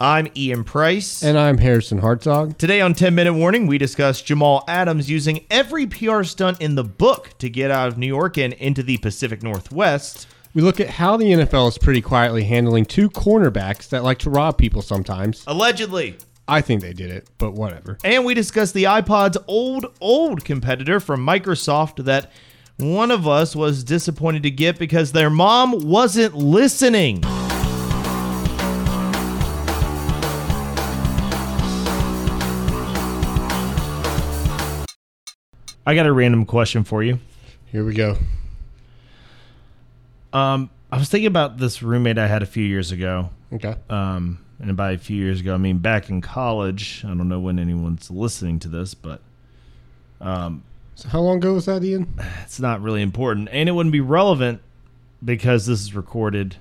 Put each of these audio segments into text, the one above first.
I'm Ian Price. And I'm Harrison Hartzog. Today on 10 Minute Warning, we discuss Jamal Adams using every PR stunt in the book to get out of New York and into the Pacific Northwest. We look at how the NFL is pretty quietly handling two cornerbacks that like to rob people sometimes. Allegedly. I think they did it, but whatever. And we discuss the iPod's old, old competitor from Microsoft that one of us was disappointed to get because their mom wasn't listening. I got a random question for you. Here we go. Um, I was thinking about this roommate I had a few years ago. Okay. Um, and by a few years ago, I mean back in college. I don't know when anyone's listening to this, but um, So how long ago was that, Ian? it's not really important, and it wouldn't be relevant because this is recorded,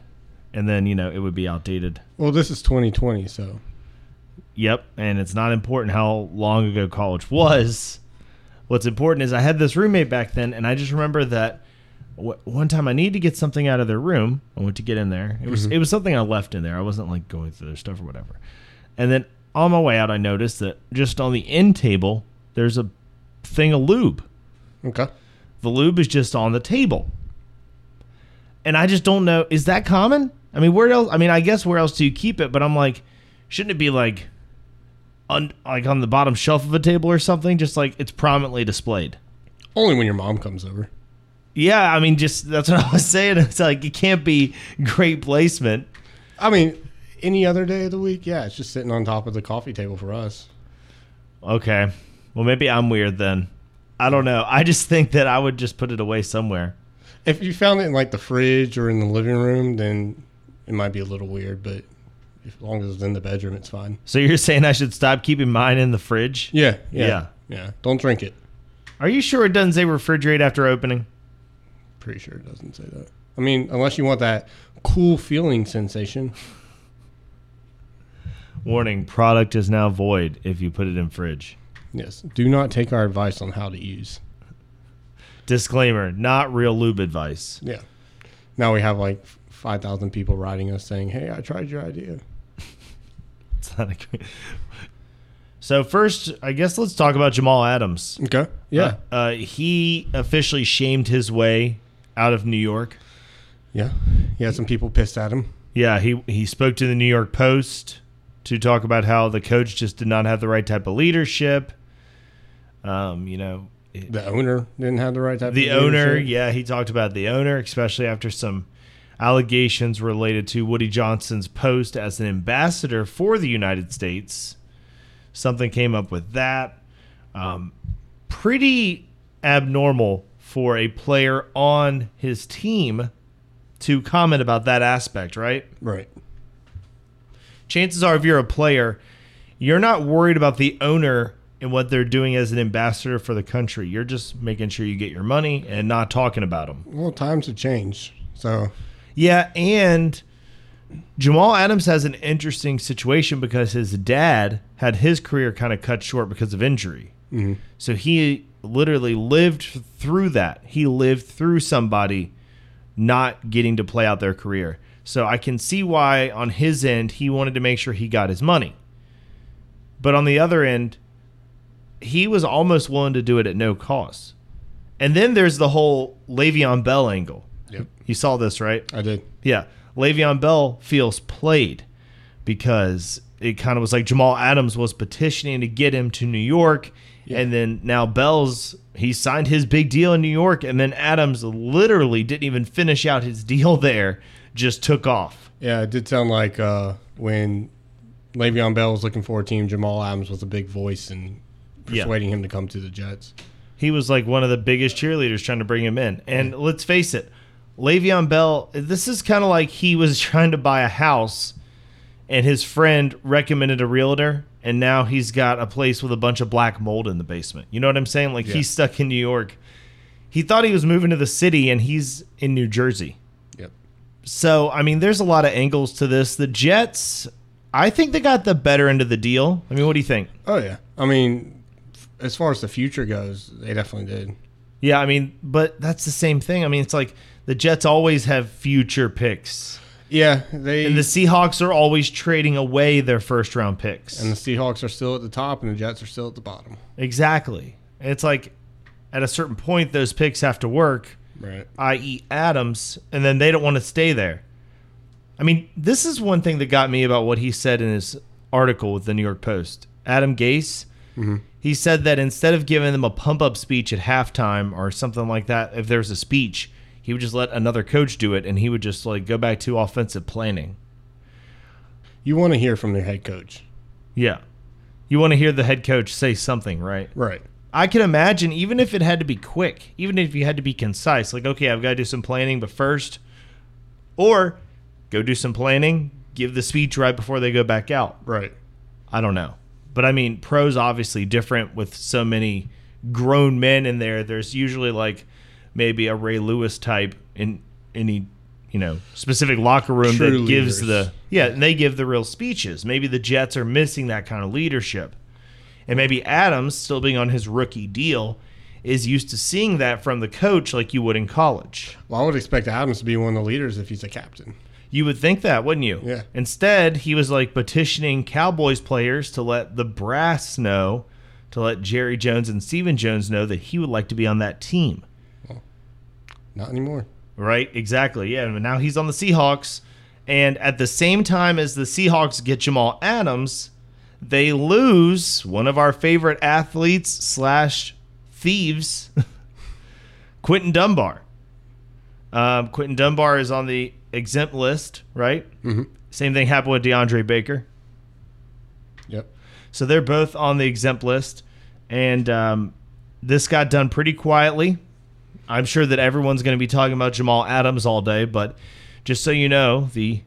and then you know it would be outdated. Well, this is 2020, so Yep, and it's not important how long ago college was. What's important is I had this roommate back then, and I just remember that w- one time I needed to get something out of their room. I went to get in there. It was mm-hmm. it was something I left in there. I wasn't like going through their stuff or whatever. And then on my way out, I noticed that just on the end table, there's a thing of lube. okay. The lube is just on the table. And I just don't know. Is that common? I mean, where else? I mean, I guess where else do you keep it? But I'm like, shouldn't it be like, on like on the bottom shelf of a table or something? Just like it's prominently displayed. Only when your mom comes over. Yeah, I mean, just that's what I was saying. It's like it can't be great placement. I mean, any other day of the week, yeah, it's just sitting on top of the coffee table for us. Okay, well maybe I'm weird then. I don't know. I just think that I would just put it away somewhere. If you found it in like the fridge or in the living room, then it might be a little weird, but as long as it's in the bedroom, it's fine. So you're saying I should stop keeping mine in the fridge? Yeah, yeah, Yeah. yeah. Don't drink it. Are you sure it doesn't say refrigerate after opening? Pretty sure it doesn't say that. I mean, unless you want that cool feeling sensation. Warning: product is now void if you put it in fridge. Yes. Do not take our advice on how to use. Disclaimer: not real lube advice. Yeah. Now we have like 5,000 people writing us saying, hey, I tried your idea. It's not a good- So first, I guess let's talk about Jamal Adams. Okay. Yeah. Uh, uh, he officially shamed his way out of New York. yeah. He had some people pissed at him. Yeah, he he spoke to the New York Post to talk about how the coach just did not have the right type of leadership. Um, you know, it- The owner didn't have the right type of the owner, yeah, he talked about the owner, especially after some allegations related to Woody Johnson's post as an ambassador for the United States. Something came up with that. Um, pretty abnormal for a player on his team to comment about that aspect, right? Right. chances are if you're a player, you're not worried about the owner and what they're doing as an ambassador for the country. You're just making sure you get your money and not talking about them. Well, times have changed. So, Yeah, and Jamal Adams has an interesting situation because his dad had his career kind of cut short because of injury. Mm-hmm. So he literally lived through that. He lived through somebody not getting to play out their career. So I can see why on his end he wanted to make sure he got his money. But on the other end, he was almost willing to do it at no cost. And then there's the whole Le'Veon Bell angle. You saw this, right? I did. Yeah. Le'Veon Bell feels played because it kind of was like Jamal Adams was petitioning to get him to New York. And then now Bell's, he signed his big deal in New York. And then Adams literally didn't even finish out his deal there, just took off. Yeah, it did sound like uh, when Le'Veon Bell was looking for a team, Jamal Adams was a big voice and Yeah. persuading him to come to the Jets. He was like one of the biggest cheerleaders trying to bring him in. And let's face it, Le'Veon Bell, this is kind of like he was trying to buy a house and his friend recommended a realtor and now he's got a place with a bunch of black mold in the basement. You know what I'm saying? Like Yeah. he's stuck in New York. He thought he was moving to the city and he's in New Jersey. Yep. So, I mean, there's a lot of angles to this. The Jets, I think they got the better end of the deal. I mean, what do you think? Oh yeah. I mean, as far as the future goes, they definitely did. Yeah, I mean, but that's the same thing. I mean, it's like the Jets always have future picks. Yeah, they And the Seahawks are always trading away their first round picks. and the Seahawks are still at the top, and the Jets are still at the bottom. exactly. It's like at a certain point, those picks have to work, Right. i.e., Adams, and then they don't want to stay there. I mean, this is one thing that got me about what he said in his article with the New York Post. Adam Gase, mm-hmm. he said that instead of giving them a pump up speech at halftime or something like that, if there's a speech, he would just let another coach do it and he would just like go back to offensive planning. You want to hear from their head coach, Yeah. You want to hear the head coach say something, right? right? I can imagine, even if it had to be quick, even if you had to be concise, like, okay, I've got to do some planning, but first, or go do some planning, give the speech right before they go back out. Right. I don't know. But I mean, pro's obviously different with so many grown men in there. There's usually like maybe a Ray Lewis type in any, you know, specific locker room True that gives the yeah, and they give the real speeches. Maybe the Jets are missing that kind of leadership. And maybe Adams, still being on his rookie deal, is used to seeing that from the coach like you would in college. Well, I would expect Adams to be one of the leaders if he's a captain. You would think that, wouldn't you? Yeah. Instead, he was like petitioning Cowboys players to let the brass know, to let Jerry Jones and Steven Jones know that he would like to be on that team. Not anymore. Right? Exactly. Yeah. And now he's on the Seahawks. And at the same time as the Seahawks get Jamal Adams, they lose one of our favorite athletes slash thieves, Quinton Dunbar. Um, Quinton Dunbar is on the exempt list, right? Mm-hmm. Same thing happened with DeAndre Baker. Yep. So they're both on the exempt list. And um, this got done pretty quietly. I'm sure that everyone's going to be talking about Jamal Adams all day, but just so you know, the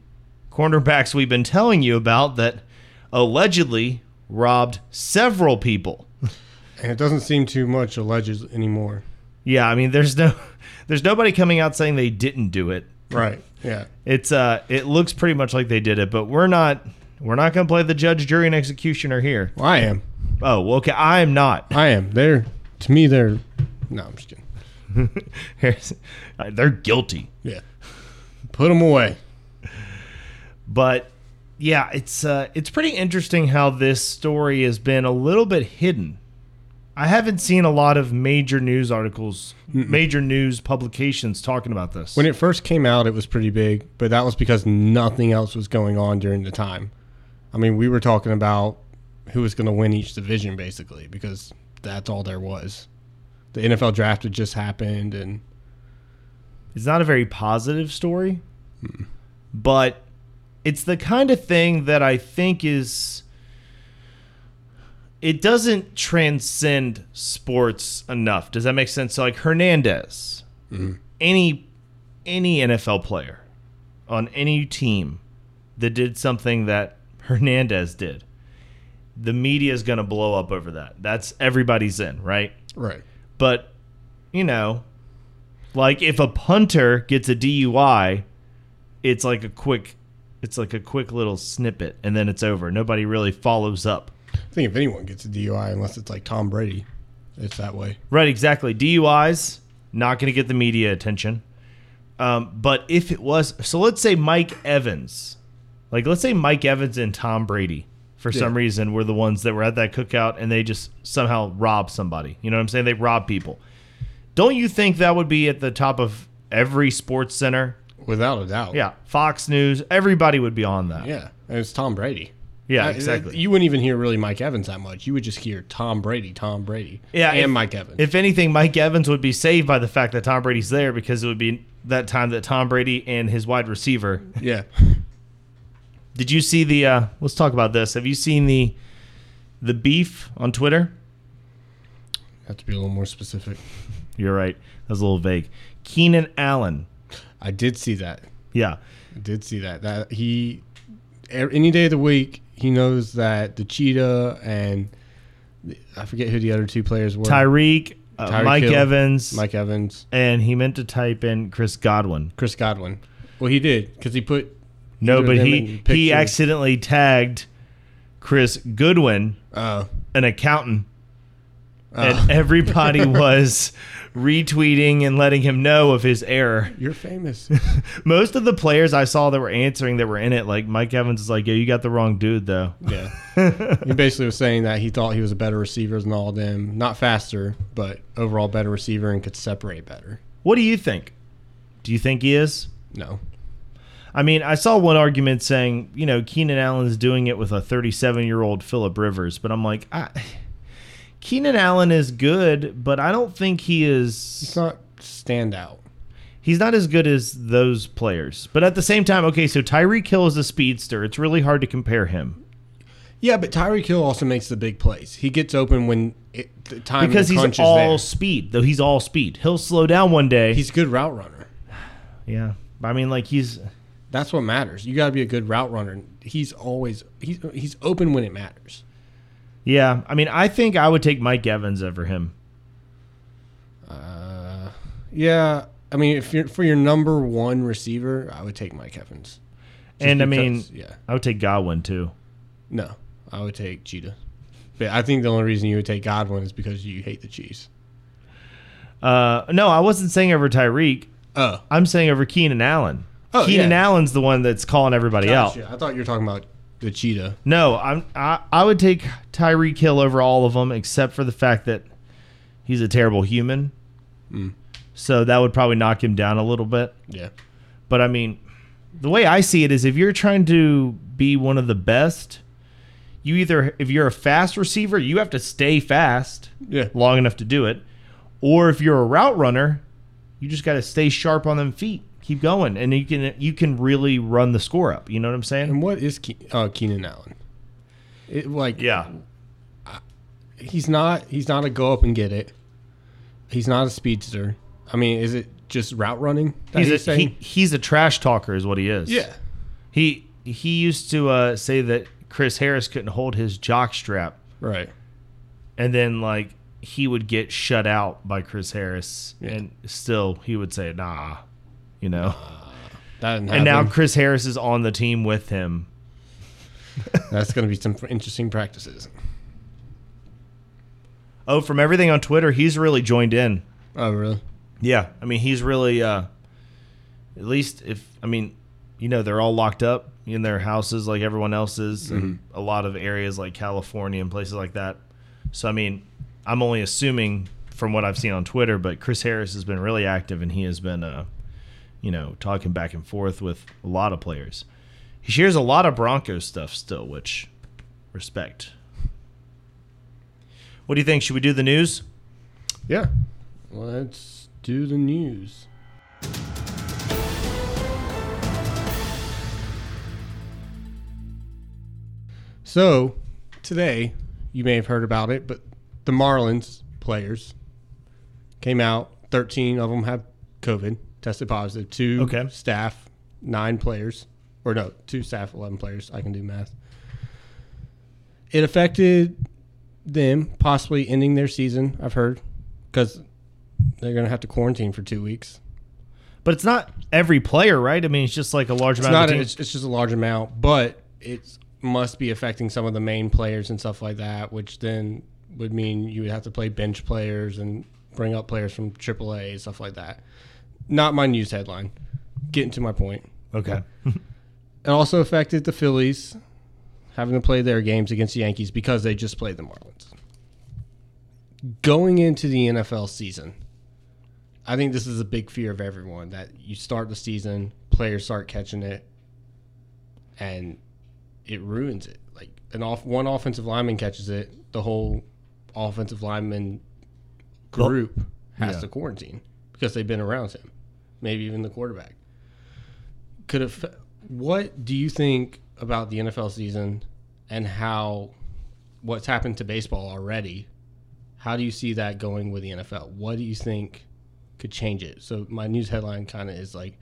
cornerbacks we've been telling you about that allegedly robbed several people. And it doesn't seem too much alleged anymore. Yeah, I mean, there's no, there's nobody coming out saying they didn't do it. Right. Yeah. It's uh, it looks pretty much like they did it, but we're not, we're not going to play the judge, jury, and executioner here. Well, I am. Oh, okay, I am not. I am. They're to me. They're. No, I'm just kidding. Uh, They're guilty. Yeah. Put them away. But yeah, it's uh, it's pretty interesting how this story has been a little bit hidden. I haven't seen a lot of major news articles, major news publications talking about this. When it first came out, it was pretty big, but that was because nothing else was going on during the time. I mean, we were talking about who was going to win each division, basically, because that's all there was. The NFL draft had just happened, and it's not a very positive story, but it's the kind of thing that I think is. It doesn't transcend sports enough. Does that make sense? So, like Hernandez, mm-hmm. any any NFL player on any team that did something that Hernandez did, the media is going to blow up over that. That's everybody's in, right? right, But, you know, like if a punter gets a DUI, it's like a quick it's like a quick little snippet and then it's over. Nobody really follows up. I think if anyone gets a DUI, unless it's like Tom Brady, it's that way. Right, exactly. DUIs not going to get the media attention. Um, but if it was so let's say Mike Evans. Like let's say Mike Evans and Tom Brady for some reason were the ones that were at that cookout and they just somehow robbed somebody. You know what I'm saying? They robbed people. Don't you think that would be at the top of every sports center? Without a doubt. Yeah, Fox News, everybody would be on that. Yeah. And it's Tom Brady. Yeah, Uh, exactly. You wouldn't even hear really Mike Evans that much. You would just hear Tom Brady, Tom Brady. Yeah, And if- Mike Evans. If anything, Mike Evans would be saved by the fact that Tom Brady's there because it would be that time that Tom Brady and his wide receiver. yeah. Did you see the? Uh, let's talk about this. Have you seen the the beef on Twitter? Have to be a little more specific. You're right. That was a little vague. Keenan Allen. I did see that. Yeah. I did see that. That he er- any day of the week he knows that the cheetah and I forget who the other two players were. Tyreek, uh, Mike Hill, Evans, Mike Evans, and he meant to type in Chris Godwin. Chris Godwin. Well, he did because he put No, but he he accidentally tagged Chris Goodwin, Uh, an accountant, and everybody was retweeting and letting him know of his error. You're famous. Most of the players I saw that were answering that were in it, like Mike Evans, is like, "Yeah, you got the wrong dude, though." yeah. he basically was saying that he thought he was a better receiver than all of them. Not faster, but overall better receiver and could separate better. What do you think? Do you think he is? No. I mean, I saw one argument saying, you know, Keenan Allen's doing it with a 37 year old Philip Rivers, but I'm like, I, Keenan Allen is good, but I don't think he It's is. not standout. He's not as good as those players. But at the same time, okay, so Tyreek Hill is a speedster. It's really hard to compare him Yeah, but Tyreek Hill also makes the big plays. He gets open when it, the time because the he's all is speed. Though he's all speed, he'll slow down one day. He's a good route runner. yeah, I mean, like he's That's what matters. You got to be a good route runner. He's always he's he's open when it matters. yeah. I mean, I think I would take Mike Evans over him. Uh, yeah. I mean, if you're for your number one receiver, I would take Mike Evans. Just and I mean, yeah, I would take Godwin too. no, I would take Cheetah. But I think the only reason you would take Godwin is because you hate the Chiefs. Uh, no, I wasn't saying over Tyreek. Oh, I'm saying over Keenan Allen. Oh, Keenan yeah. Allen's the one that's calling everybody out. gotcha. I thought you were talking about the Cheetah. No, I'm I, I would take Tyreek Hill over all of them except for the fact that he's a terrible human. Mm. So that would probably knock him down a little bit. Yeah, But I mean, the way I see it is if you're trying to be one of the best, you either if you're a fast receiver, you have to stay fast yeah. long enough to do it, or if you're a route runner, you just got to stay sharp on them feet, keep going, and you can you can really run the score up. You know what I'm saying? And what is Ke- uh, Keenan Allen? It, like, Yeah. he's not he's not a go up and get it. He's not a speedster. I mean, is it just route running? that He's a, he, he's a trash talker, is what he is. yeah. He he used to uh, say that Chris Harris couldn't hold his jock strap, Right. and then like he would get shut out by Chris Harris, Yeah. and still he would say nah, you know. That didn't and now. Chris Harris is on the team with him. that's going to be some interesting practices. Oh, from everything on Twitter, he's really joined in. Oh, really? Yeah, I mean he's really uh at least if I mean you know they're all locked up in their houses like everyone else is in a lot of areas like California and places like that. So I mean, I'm only assuming from what I've seen on Twitter, but Chris Harris has been really active and he has been uh you know talking back and forth with a lot of players. He shares a lot of Broncos stuff still, which respect. What do you think? Should we do the news? Yeah. Let's do the news. So, today, you may have heard about it, but the Marlins players came out. 13 of them have COVID, tested positive. Two Okay. staff, nine players. Or no, two staff, 11 players. I can do math. It affected them possibly ending their season, I've heard, because they're going to have to quarantine for two weeks. But it's not every player, right? I mean, it's just like a large It's amount not. of It's, it's just a large amount, but it must be affecting some of the main players and stuff like that, which then would mean you would have to play bench players and bring up players from AAA and stuff like that. Not my news headline. Getting to my point. Okay. It also affected the Phillies having to play their games against the Yankees because they just played the Marlins. Going into the NFL season, I think this is a big fear of everyone that you start the season, players start catching it, and it ruins it. Like an off one offensive lineman catches it, the whole offensive lineman Well, group has yeah. to quarantine because they've been around him. Maybe even the quarterback. Could have. What do you think about the NFL season and how what's happened to baseball already? How do you see that going with the NFL? What do you think could change it? So my news headline kind of is like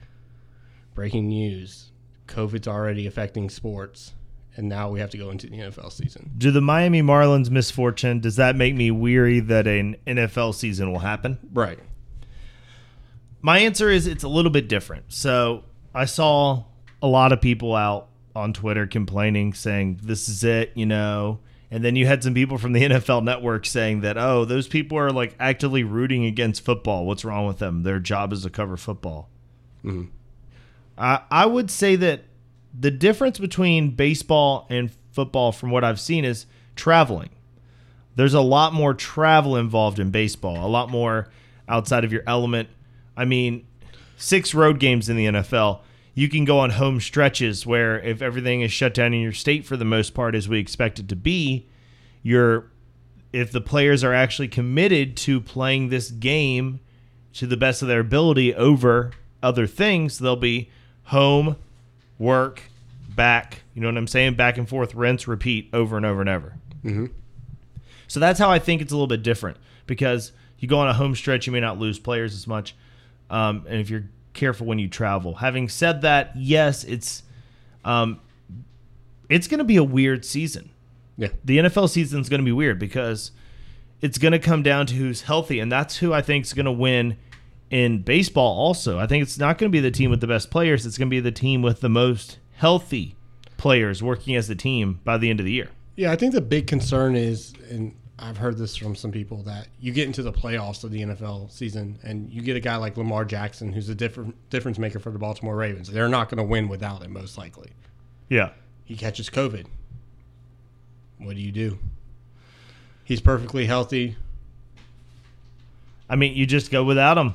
breaking news: COVID's already affecting sports, and now we have to go into the NFL season. Do the Miami Marlins misfortune does that make me weary that an NFL season will happen? Right. My answer is it's a little bit different. So I saw a lot of people out on Twitter complaining, saying this is it, you know, And then you had some people from the NFL network saying that, oh, those people are like actively rooting against football. What's wrong with them? Their job is to cover football. Mm-hmm. I, I would say that the difference between baseball and football, from what I've seen, is traveling. There's a lot more travel involved in baseball, a lot more outside of your element. I mean, six road games in the NFL. You can go on home stretches where if everything is shut down in your state for the most part as we expect it to be, you're if the players are actually committed to playing this game to the best of their ability over other things, they'll be home, work, back. You know what I'm saying? Back and forth, rinse, repeat over and over and over. Mm-hmm. So that's how I think it's a little bit different because you go on a home stretch, you may not lose players as much. Um, and if you're careful when you travel. Having said that, yes, it's um, it's going to be a weird season. Yeah. The NFL season is going to be weird because it's going to come down to who's healthy, and that's who I think is going to win in baseball. Also, I think it's not going to be the team with the best players; it's going to be the team with the most healthy players working as a team by the end of the year. Yeah, I think the big concern is, and I've heard this from some people that you get into the playoffs of the NFL season and you get a guy like Lamar Jackson who's a different difference maker for the Baltimore Ravens. They're not going to win without him most likely. Yeah. He catches COVID. What do you do? He's perfectly healthy. I mean, you just go without him.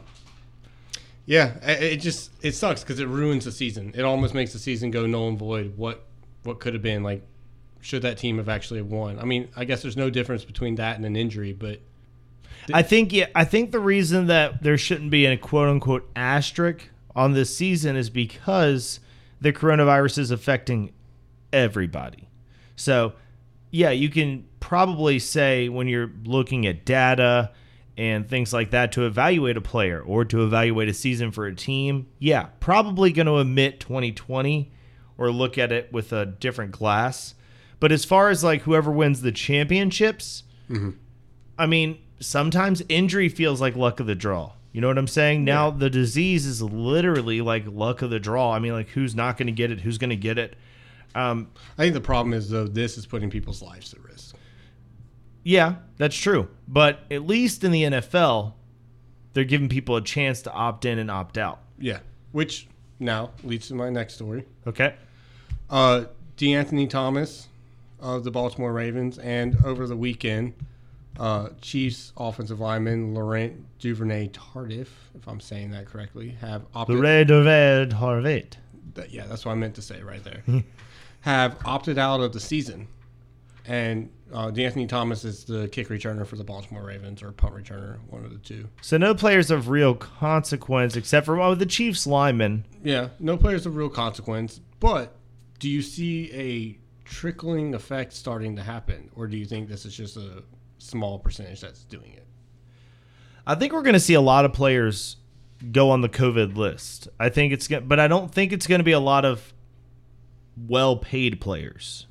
Yeah, it just it sucks because it ruins the season. It almost makes the season go null and void. What what could have been like should that team have actually won? I mean, I guess there's no difference between that and an injury, but I think yeah, I think the reason that there shouldn't be a quote unquote asterisk on this season is because the coronavirus is affecting everybody. So, yeah, you can probably say when you're looking at data and things like that to evaluate a player or to evaluate a season for a team, yeah, probably going to omit 2020 or look at it with a different glass. But as far as like whoever wins the championships, mm-hmm. I mean, sometimes injury feels like luck of the draw. You know what I'm saying? Now Yeah. the disease is literally like luck of the draw. I mean, like who's not going to get it? Who's going to get it? Um, I think the problem is though this is putting people's lives at risk. yeah, that's true. But at least in the NFL, they're giving people a chance to opt in and opt out. Yeah, which now leads to my next story. Okay. Uh, DeAnthony Thomas of the Baltimore Ravens, and over the weekend, uh, Chiefs offensive lineman Laurent Duvernay Tardif, if I'm saying that correctly, have opted. Of Ed that- yeah, that's what I meant to say right there. have opted out of the season, and uh, DeAnthony Thomas is the kick returner for the Baltimore Ravens or punt returner, one of the two. So no players of real consequence except for oh, the Chiefs lineman. Yeah, no players of real consequence. But do you see a trickling effect starting to happen, or do you think this is just a small percentage that's doing it? I think we're going to see a lot of players go on the COVID list. I think it's going, but I don't think it's going to be a lot of well-paid players.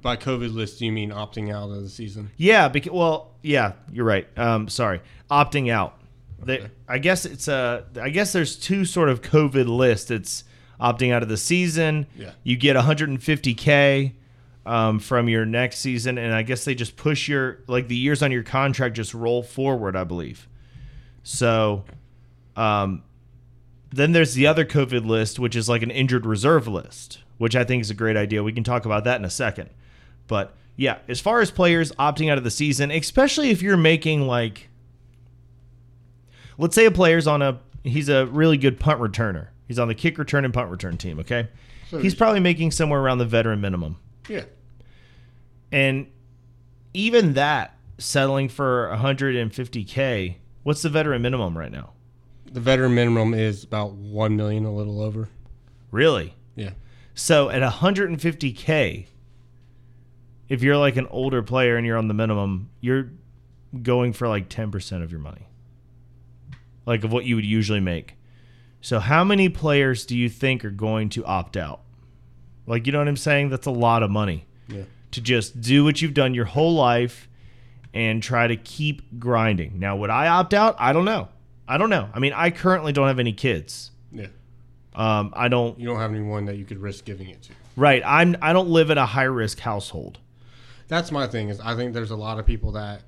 By COVID list, do you mean opting out of the season? Yeah, because well, yeah, you're right. Um, sorry, opting out. They, I guess it's a. I guess there's two sort of COVID lists. It's opting out of the season. Yeah. You get 150k um, from your next season, and I guess they just push your like the years on your contract just roll forward. I believe. So, um, then there's the other COVID list, which is like an injured reserve list, which I think is a great idea. We can talk about that in a second. But yeah, as far as players opting out of the season, especially if you're making like, let's say a player's on a, he's a really good punt returner. He's on the kick return and punt return team, okay? So He's probably making somewhere around the veteran minimum. yeah, And even that, settling for 150K, what's the veteran minimum right now? the veteran minimum is about one million, a little over. Really? Yeah, So at 150k, if you're like an older player and you're on the minimum, you're going for like 10% of your money, like of what you would usually make. So how many players do you think are going to opt out? Like, you know what I'm saying? That's a lot of money yeah, to just do what you've done your whole life and try to keep grinding. Now, would I opt out? I don't know. I don't know. I mean, I currently don't have any kids. yeah. Um, I don't You don't have anyone that you could risk giving it to. Right. I'm I don't live in a high risk household. That's my thing. Is I think there's a lot of people that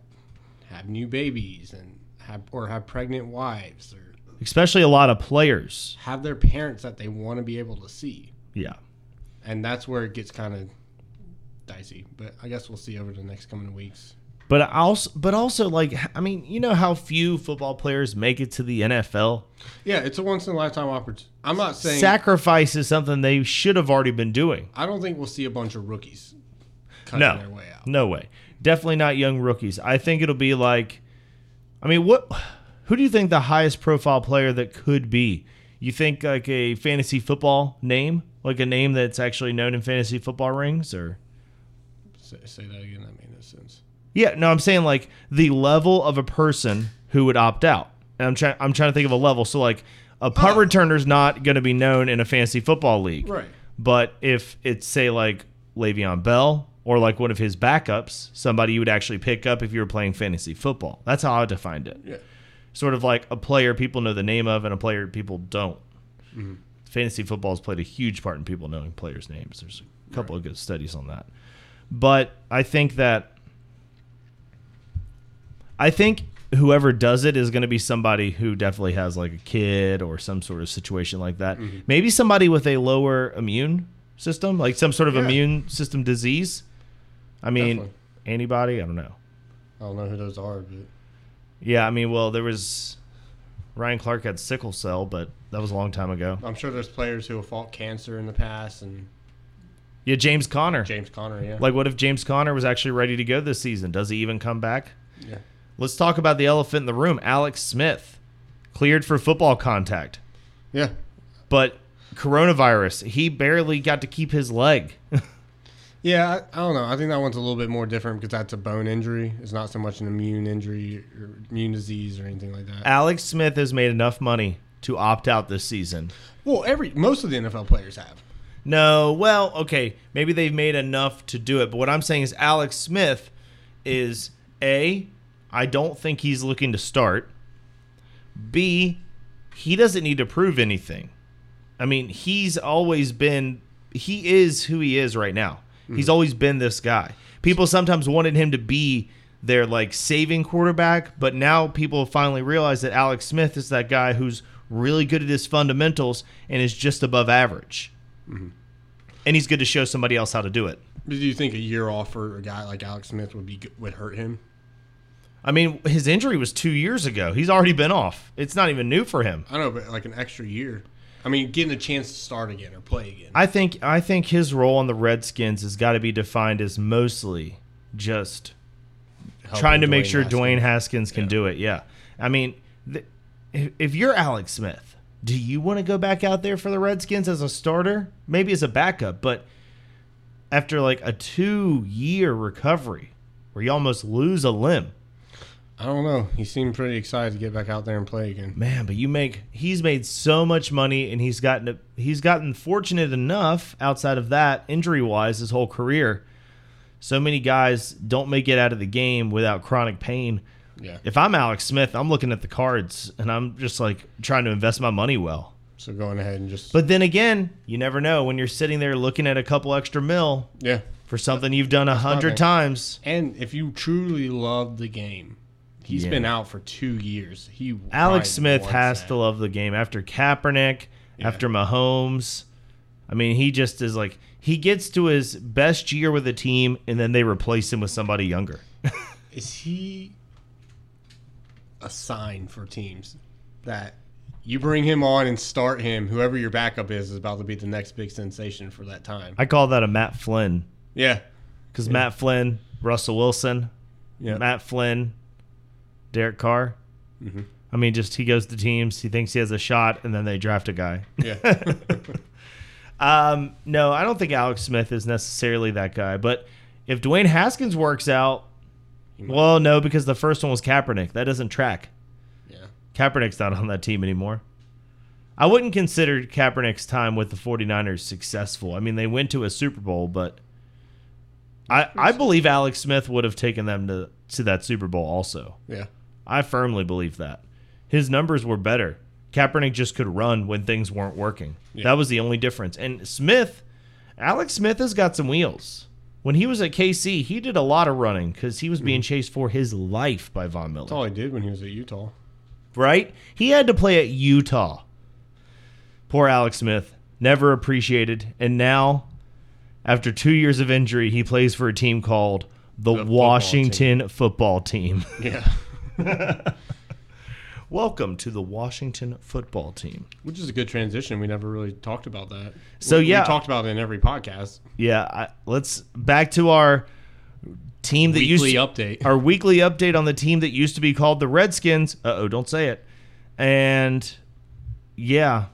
have new babies and have or have pregnant wives or Especially a lot of players. have their parents that they want to be able to see, Yeah. and that's where it gets kind of dicey. But I guess we'll see over the next coming weeks. But also, but also, like, I mean, you know how few football players make it to the NFL. Yeah, it's a once in a lifetime opportunity. I'm not saying Sacrifice is something they should have already been doing. I don't think we'll see a bunch of rookies cutting No, their way out. no way. Definitely not young rookies. I think it'll be like, I mean, what? Who do you think the highest profile player that could be? You think like a fantasy football name, like a name that's actually known in fantasy football rings, or? Say, say that again. That made no sense. Yeah, no, I'm saying like the level of a person who would opt out. And I'm trying I'm trying to think of a level. So like a punt Oh. returner's not going to be known in a fantasy football league. Right. But if it's say like Le'Veon Bell or like one of his backups, somebody you would actually pick up if you were playing fantasy football. That's how I defined it. Yeah. Sort of like a player people know the name of and a player people don't. Mm-hmm. Fantasy football has played a huge part in people knowing players' names. There's a couple of good studies on that. But I think that I think whoever does it is going to be somebody who definitely has like a kid or some sort of situation like that. Mm-hmm. Maybe somebody with a lower immune system, like some sort of Yeah. immune system disease. I mean, Definitely. anybody, I don't know. I don't know who those are, but Yeah, I mean, well, there was Ryan Clark had sickle cell, but that was a long time ago. I'm sure there's players who have fought cancer in the past, and Yeah, James Conner. James Conner. Yeah. Like, what if James Conner was actually ready to go this season? Does he even come back? yeah. Let's talk about the elephant in the room. Alex Smith cleared for football contact, Yeah. but coronavirus, he barely got to keep his leg. Yeah, I, I don't know. I think that one's a little bit more different because that's a bone injury. It's not so much an immune injury or immune disease or anything like that. Alex Smith has made enough money to opt out this season. Well, every most of the NFL players have. No, well, okay, maybe they've made enough to do it, but what I'm saying is Alex Smith is A, I don't think he's looking to start. B, he doesn't need to prove anything. I mean, he's always been he is who he is right now. He's always been this guy. People sometimes wanted him to be their like saving quarterback, but now people have finally realized that Alex Smith is that guy who's really good at his fundamentals and is just above average. And he's good to show somebody else how to do it. Do you think a year off for a guy like Alex Smith would be would hurt him? I mean, his injury was two years ago. He's already been off. It's not even new for him. I know, but like an extra year. I mean, getting a chance to start again or play again. I think I think his role on the Redskins has got to be defined as mostly just Helping trying to make sure Haskins. Dwayne Haskins can Yeah. do it. Yeah, I mean, th- if, if you're Alex Smith, do you want to go back out there for the Redskins as a starter? Maybe as a backup, but after like a two-year recovery where you almost lose a limb, I don't know. He seemed pretty excited to get back out there and play again. man. But you make he's made so much money, and he's gotten he's gotten fortunate enough outside of that injury-wise his whole career. So many guys don't make it out of the game without chronic pain. Yeah. If I'm Alex Smith, I'm looking at the cards and I'm just like trying to invest my money well. So going ahead and just But then again, you never know when you're sitting there looking at a couple extra mil yeah. for something you've done a hundred times. And if you truly love the game, he's Yeah. been out for two years. He Alex Smith has that. to love the game after Kaepernick, Yeah. after Mahomes. I mean, he just is like he gets to his best year with a team and then they replace him with somebody younger. Is he a sign for teams that you bring him on and start him? Whoever your backup is is about to be the next big sensation for that time. I call that a Matt Flynn yeah. because Matt Flynn, Russell Wilson, Yeah. Matt Flynn, Derek Carr. Mm-hmm. I mean, just he goes to teams, he thinks he has a shot, and then they draft a guy. Yeah. Um, no, I don't think Alex Smith is necessarily that guy. But if Dwayne Haskins works out, well, no, because the first one was Kaepernick. That doesn't track. yeah. Kaepernick's not on that team anymore. I wouldn't consider Kaepernick's time with the 49ers successful. I mean, they went to a Super Bowl, but I I believe Alex Smith would have taken them to to that Super Bowl also. Yeah. I firmly believe that. His numbers were better. Kaepernick just could run when things weren't working. Yeah. That was the only difference. And Smith, Alex Smith has got some wheels. when he was at KC, he did a lot of running because he was being mm-hmm. chased for his life by Von Miller. That's all he did when he was at Utah. right? He had to play at Utah. Poor Alex Smith, never appreciated, and now, after two years of injury, he plays for a team called the, football Washington Football Team. Yeah. Welcome to the Washington Football Team. Which is a good transition. We never really talked about that. So, We- yeah. we talked about it in every podcast. Yeah, I, let's back to our team that Weekly used to, update. our weekly update on the team that used to be called the Redskins. Uh oh, don't say it. And yeah,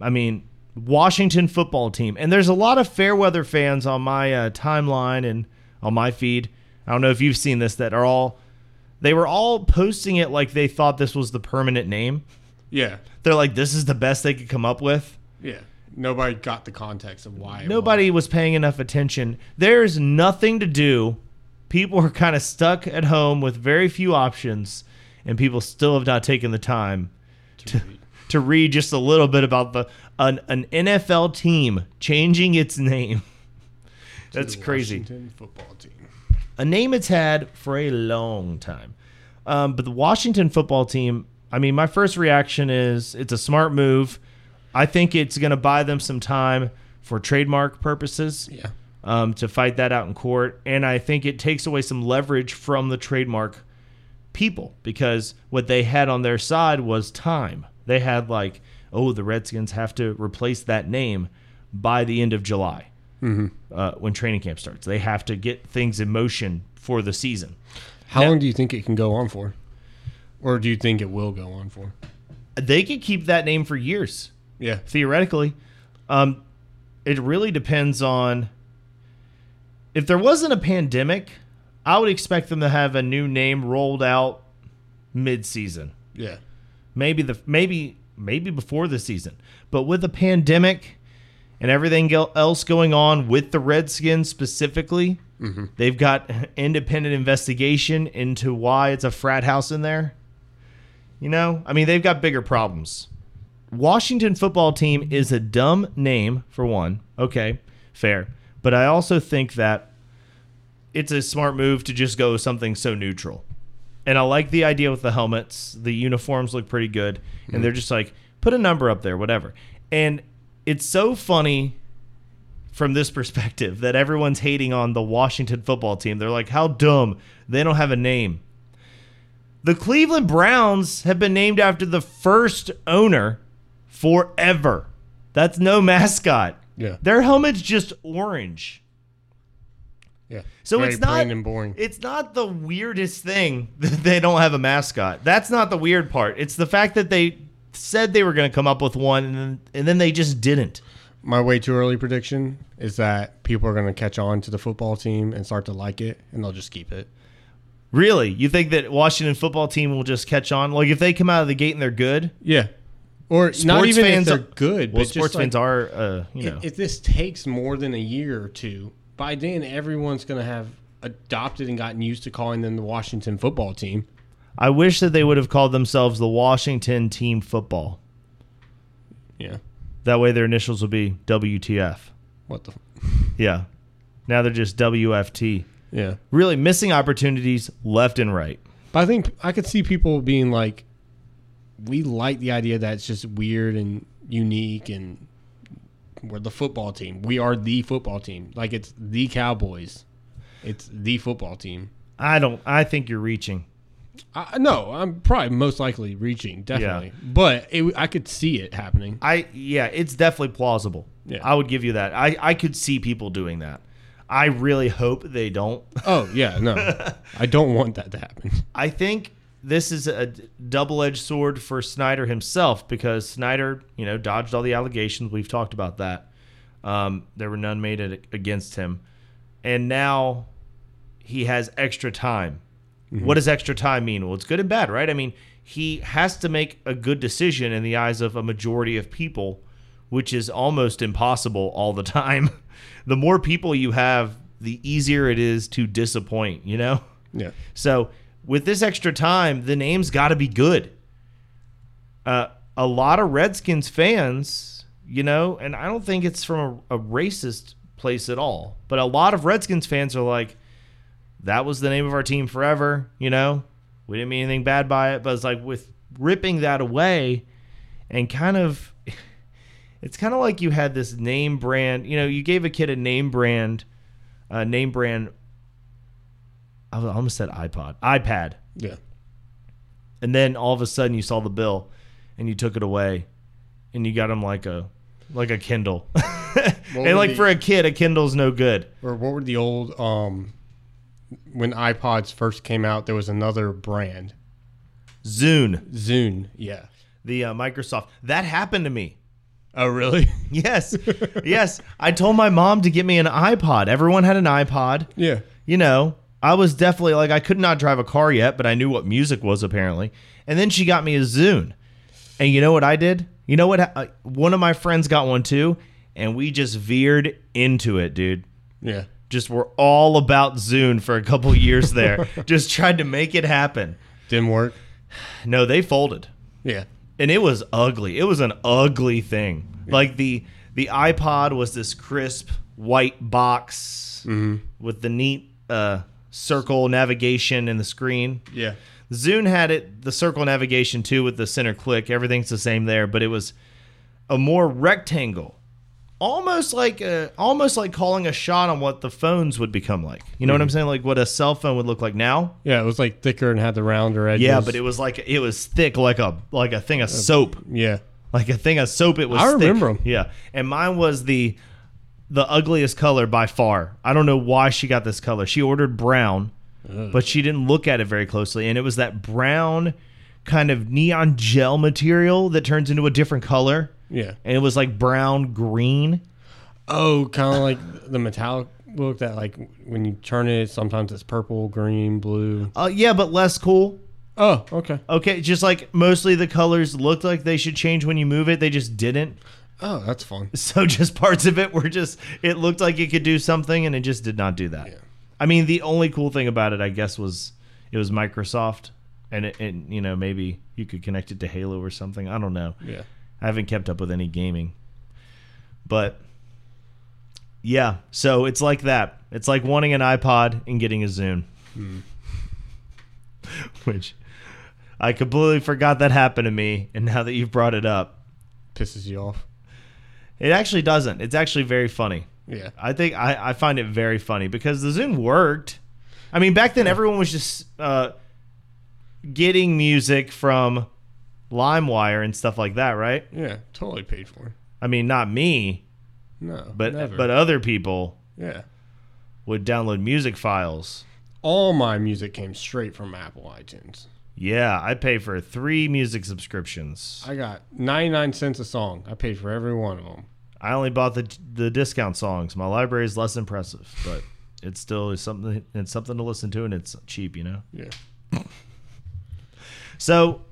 I mean Washington football team, and there's a lot of Fairweather fans on my uh, timeline and on my feed. I don't know if you've seen this that are all they were all posting it like they thought this was the permanent name. Yeah. They're like, this is the best they could come up with. Yeah. Nobody got the context of why. Nobody was paying enough attention. There's nothing to do. People are kind of stuck at home with very few options, and people still have not taken the time was to read. to read just a little bit about the an, an NFL team changing its name. That's crazy. Washington football team. A name it's had for a long time. Um, but the Washington football team, I mean, my first reaction is it's a smart move. I think it's going to buy them some time for trademark purposes Yeah. um, to fight that out in court. And I think it takes away some leverage from the trademark people because what they had on their side was time. They had, like, oh, the Redskins have to replace that name by the end of July uh, when training camp starts. They have to get things in motion for the season. How Now- long do you think it can go on for? Or do you think it will go on for? They could keep that name for years. Yeah. theoretically. Um, it really depends on if there wasn't a pandemic. I would expect them to have a new name rolled out mid-season, Yeah. maybe the maybe maybe before the season. But with a pandemic and everything else going on with the Redskins specifically, mm-hmm. they've got independent investigation into why it's a frat house in there. You know, I mean, they've got bigger problems. Washington football team is a dumb name for one. Okay, fair. But I also think that it's a smart move to just go something so neutral. And I like the idea with the helmets. The uniforms look pretty good. And mm. they're just like, put a number up there, whatever. And it's so funny from this perspective that everyone's hating on the Washington football team. They're like, how dumb. They don't have a name. The Cleveland Browns have been named after the first owner forever. That's no mascot. Yeah. Their helmet's just orange. Yeah. So Very it's not plain and boring. It's not the weirdest thing that they don't have a mascot. That's not the weird part. It's the fact that they said they were going to come up with one and then, and then they just didn't. My way too early prediction is that people are going to catch on to the football team and start to like it, and they'll just keep it. Really? You think that Washington football team will just catch on? Like if they come out of the gate and they're good? Yeah. Or not Sports even fans are- good, Well, but sports just like, fans are, uh, you know. if, if this takes more than a year or two, by then everyone's going to have adopted and gotten used to calling them the Washington football team. I wish that they would have called themselves the Washington Team Football. Yeah. That way their initials would be WTF. What the? Yeah. Now they're just WFT. Yeah. Really missing opportunities left and right. But I think I could see people being like, we like the idea that it's just weird and unique and we're the football team. We are the football team. Like it's the Cowboys. It's the football team. I don't. I think you're reaching. I, no, I'm probably most likely reaching, definitely. But it, I could see it happening. I yeah, it's definitely plausible. Yeah. I would give you that. I I could see people doing that. I really hope they don't. Oh, yeah, no. I don't want that to happen. I think this is a double-edged sword for Snyder himself because Snyder, you know, dodged all the allegations. We've talked about that. Um, there were none made against him, and now he has extra time. What does extra time mean? Well, it's good and bad, right? I mean, he has to make a good decision in the eyes of a majority of people, which is almost impossible all the time. the more people you have, the easier it is to disappoint, you know? Yeah. So with this extra time, the name's got to be good. Uh, a lot of Redskins fans, you know, and I don't think it's from a, a racist place at all. But a lot of Redskins fans are like, that was the name of our team forever. You know, we didn't mean anything bad by it. But it's like with ripping that away and kind of, it's kind of like you had this name brand. You know, you gave a kid a name brand, a name brand. I almost said iPod, iPad, Yeah. and then all of a sudden you saw the bill, and you took it away, and you got him like a like a Kindle. and like the- for a kid, a Kindle's no good. Or what were the old um when iPods first came out? There was another brand, Zune, Zune. Yeah. the uh, Microsoft. That happened to me. Oh, really? Yes, yes. I told my mom to get me an iPod. Everyone had an iPod. yeah. You know, I was definitely like I could not drive a car yet, but I knew what music was apparently. And then she got me a Zune. And you know what I did? You know what? Uh, one of my friends got one too, and we just veered into it, dude. Yeah. Just were all about Zune for a couple years there. just tried to make it happen. Didn't work. No, they folded. Yeah. and it was ugly. It was an ugly thing. Like the the iPod was this crisp white box with the neat uh, circle navigation in the screen. Yeah. Zune had it the circle navigation too with the center click. Everything's the same there, but it was a more rectangle. Almost like a, almost like calling a shot on what the phones would become like. You know what I'm saying? Like what a cell phone would look like now. Yeah. It was like thicker and had the rounder edges. Yeah, but it was like it was thick like a like a thing of uh, soap. Yeah. Like a thing of soap. It was. I thick. remember 'em. Yeah, and mine was the the ugliest color by far. I don't know why she got this color. She ordered brown, but she didn't look at it very closely, and it was that brown kind of neon gel material that turns into a different color, Yeah. and it was like brown green. Oh, kind of like the metallic look that like when you turn it, sometimes it's purple, green, blue. Uh, yeah, but less cool. Oh, okay. Okay, just like mostly the colors looked like they should change when you move it, they just didn't. Oh, that's fun. So just parts of it were just it looked like it could do something and it just did not do that. Yeah. I mean, the only cool thing about it, I guess, was it was Microsoft, and it, and you know maybe you could connect it to Halo or something. I don't know. Yeah. I haven't kept up with any gaming, but yeah. So it's like that. It's like wanting an iPod and getting a Zune, which I completely forgot that happened to me, and now that you've brought it up, Pisses you off. it actually doesn't. It's actually very funny. Yeah. I think I, I find it very funny because the Zune worked. I mean, back then everyone was just uh, getting music from LimeWire and stuff like that, right? Yeah. Totally paid for. I mean, not me, No. but never. but other people yeah. would download music files. All my music came straight from Apple iTunes. Yeah, I pay for three music subscriptions. I got 99 cents a song. I paid for every one of them. I only bought the the discount songs. My library is less impressive, but it still is something. It's something to listen to, and it's cheap, you know. Yeah. So,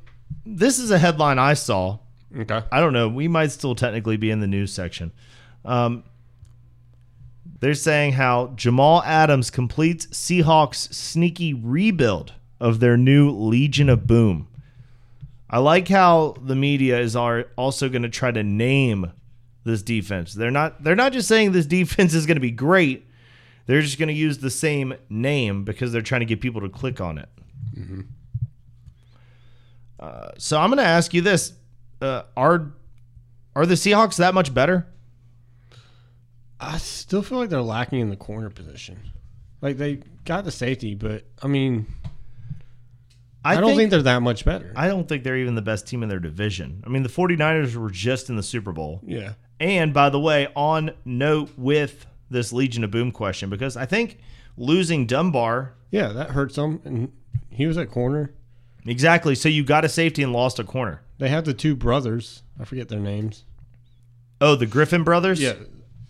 this is a headline I saw. Okay. I don't know. We might still technically be in the news section. Um, they're saying how Jamal Adams completes Seahawks' sneaky rebuild of their new Legion of Boom. I like how the media is are also going to try to name this defense. They're not. They're not just saying this defense is going to be great. They're just going to use the same name because they're trying to get people to click on it. Uh, so I'm going to ask you this: uh, Are are the Seahawks that much better? I still feel like they're lacking in the corner position. Like they got the safety, but I mean, I, don't think, they're that much better. I don't think they're even the best team in their division. I mean, the 49ers were just in the Super Bowl. yeah. And by the way, on note with this Legion of Boom question, because I think losing Dunbar Yeah, that hurts them. And he was at corner. Exactly. So you got a safety and lost a corner. They have the two brothers. I forget their names. Oh, the Griffin brothers. Yeah,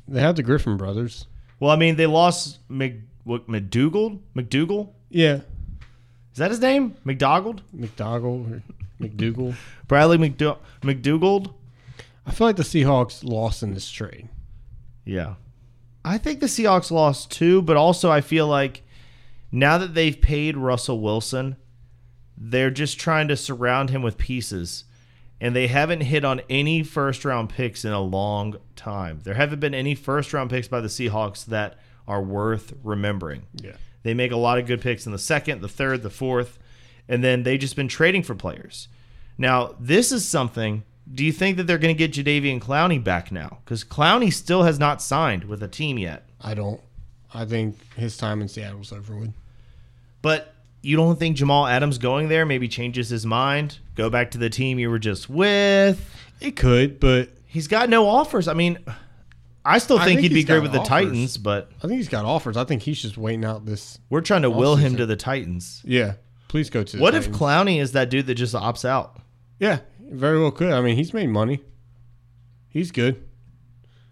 they have the Griffin brothers. Well, I mean, they lost Mc, what, McDougal. McDougal. Yeah. Is that his name? McDougald. McDougall or McDougal. Bradley McDou- McDougald. I feel like the Seahawks lost in this trade. Yeah. I think the Seahawks lost too, but also I feel like now that they've paid Russell Wilson, they're just trying to surround him with pieces. and they haven't hit on any first round picks in a long time. There haven't been any first round picks by the Seahawks that are worth remembering. Yeah. They make a lot of good picks in the second, the third, the fourth, and then they just been trading for players. Now, this is something. Do you think that they're going to get Jadeveon Clowney back now? Because Clowney still has not signed with a team yet. I don't. I think his time in Seattle's over with. But you don't think Jamal Adams going there maybe changes his mind? Go back to the team you were just with? It could, but He's got no offers. I mean, I still I think, think he'd be great with the. Titans, but I think he's got offers. I think he's just waiting out this. we're trying to will him to the Titans. Yeah. Please go to. The What if Titans. Clowney is that dude that just opts out? Yeah, very well could. I mean, he's made money. He's good.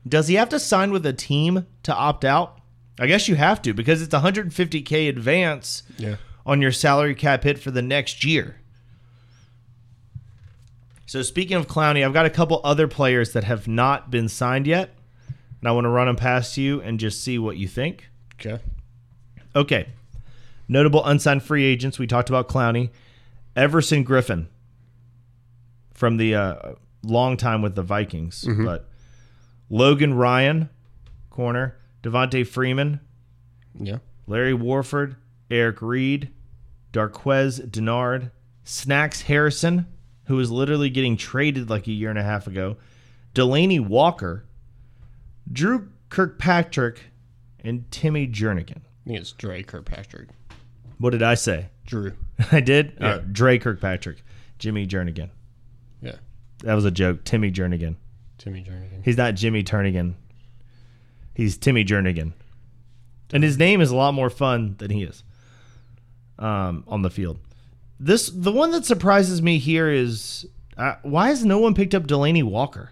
Does he have to sign with a team to opt out? I guess you have to because it's 150k advance Yeah. On your salary cap hit for the next year. So speaking of Clowney, I've got a couple other players that have not been signed yet, and I want to run them past you and just see what you think. Okay. Okay. Notable unsigned free agents. We talked about Clowney. Everson Griffen from the uh, long time with the Vikings. But Logan Ryan, corner. Devonta Freeman, Yeah. Larry Warford, Eric Reid, Darqueze Dennard, Snacks Harrison, who was literally getting traded like a year and a half ago, Delanie Walker, Drew Kirkpatrick, and Timmy Jernigan. I think it's Dre Kirkpatrick. What did I say? Drew. I did. Yeah. Uh, Dre Kirkpatrick, Jimmy Jernigan. Yeah. That was a joke. Timmy Jernigan. Timmy Jernigan. He's not Jimmy Turnigan. He's Timmy Jernigan, and his name is a lot more fun than he is um, on the field. This the one that surprises me here is uh, why has no one picked up Delanie Walker?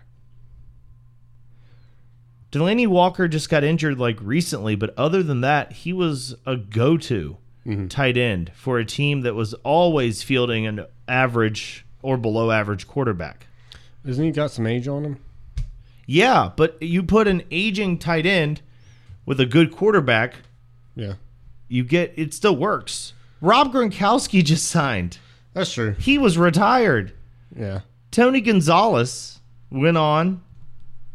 Delanie Walker just got injured like recently, but other than that, he was a go-to tight end for a team that was always fielding an average or below average quarterback. Isn't he got some age on him? Yeah, but you put an aging tight end with a good quarterback, Yeah. you get it still works. Rob Gronkowski just signed. That's true. He was retired. Yeah. Tony Gonzalez went on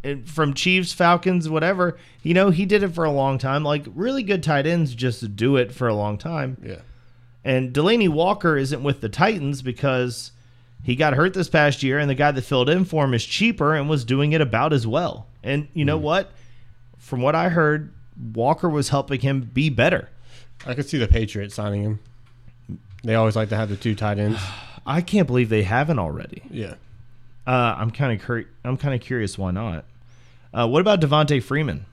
and from Chiefs, Falcons, whatever. You know, he did it for a long time. Like really good tight ends just do it for a long time. Yeah. And Delanie Walker isn't with the Titans because he got hurt this past year, and the guy that filled in for him is cheaper and was doing it about as well. And you know hmm. what? From what I heard, Walker was helping him be better. I could see the Patriots signing him. They always like to have the two tight ends. I can't believe they haven't already. Yeah. Uh, I'm kind of cur- I'm kind of curious why not. Uh, what about Devonta Freeman?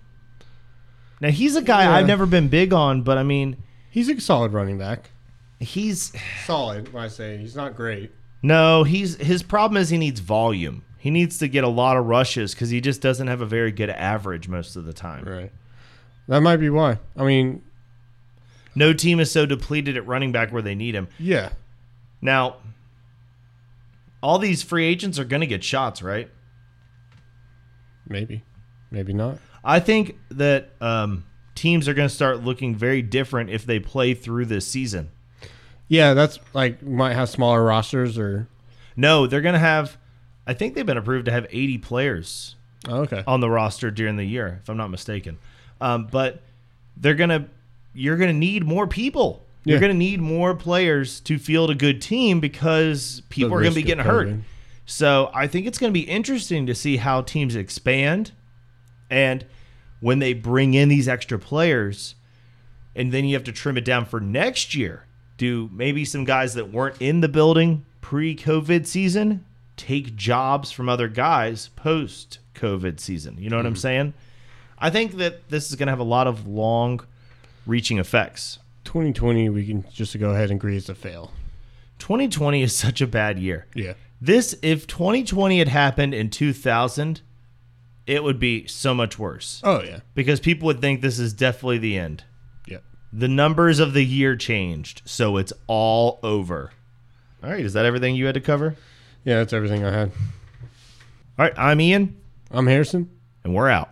Now he's a guy Yeah. I've never been big on, but I mean He's a solid running back. he's Solid, when I say he's not great. no he's his problem is he needs volume. He needs to get a lot of rushes because he just doesn't have a very good average most of the time. Right. That might be why. I mean, No team is so depleted at running back where they need him. yeah. Now, all these free agents are going to get shots, right? Maybe. Maybe not. I think that um, teams are going to start looking very different if they play through this season. Yeah, that's like might have smaller rosters or No, they're going to have. I think they've been approved to have 80 players oh, okay. on the roster during the year, if I'm not mistaken. Um, but they're going to. You're going to need more people. You're going to need more players to field a good team because people The are going to be getting hurt. So I think it's going to be interesting to see how teams expand and when they bring in these extra players, and then you have to trim it down for next year. Do maybe some guys that weren't in the building pre COVID season take jobs from other guys post COVID season? You know what I'm saying? I think that this is going to have a lot of long reaching effects. 2020, we can just go ahead and agree it's a fail. 2020 is such a bad year. Yeah. This, if 2020 had happened in 2000, it would be so much worse Oh yeah. because people would think this is definitely the end. Yep. The numbers of the year changed, so it's all over. All right, is that everything you had to cover? Yeah, that's everything I had. All right, I'm Ian, I'm Harrison. and we're out.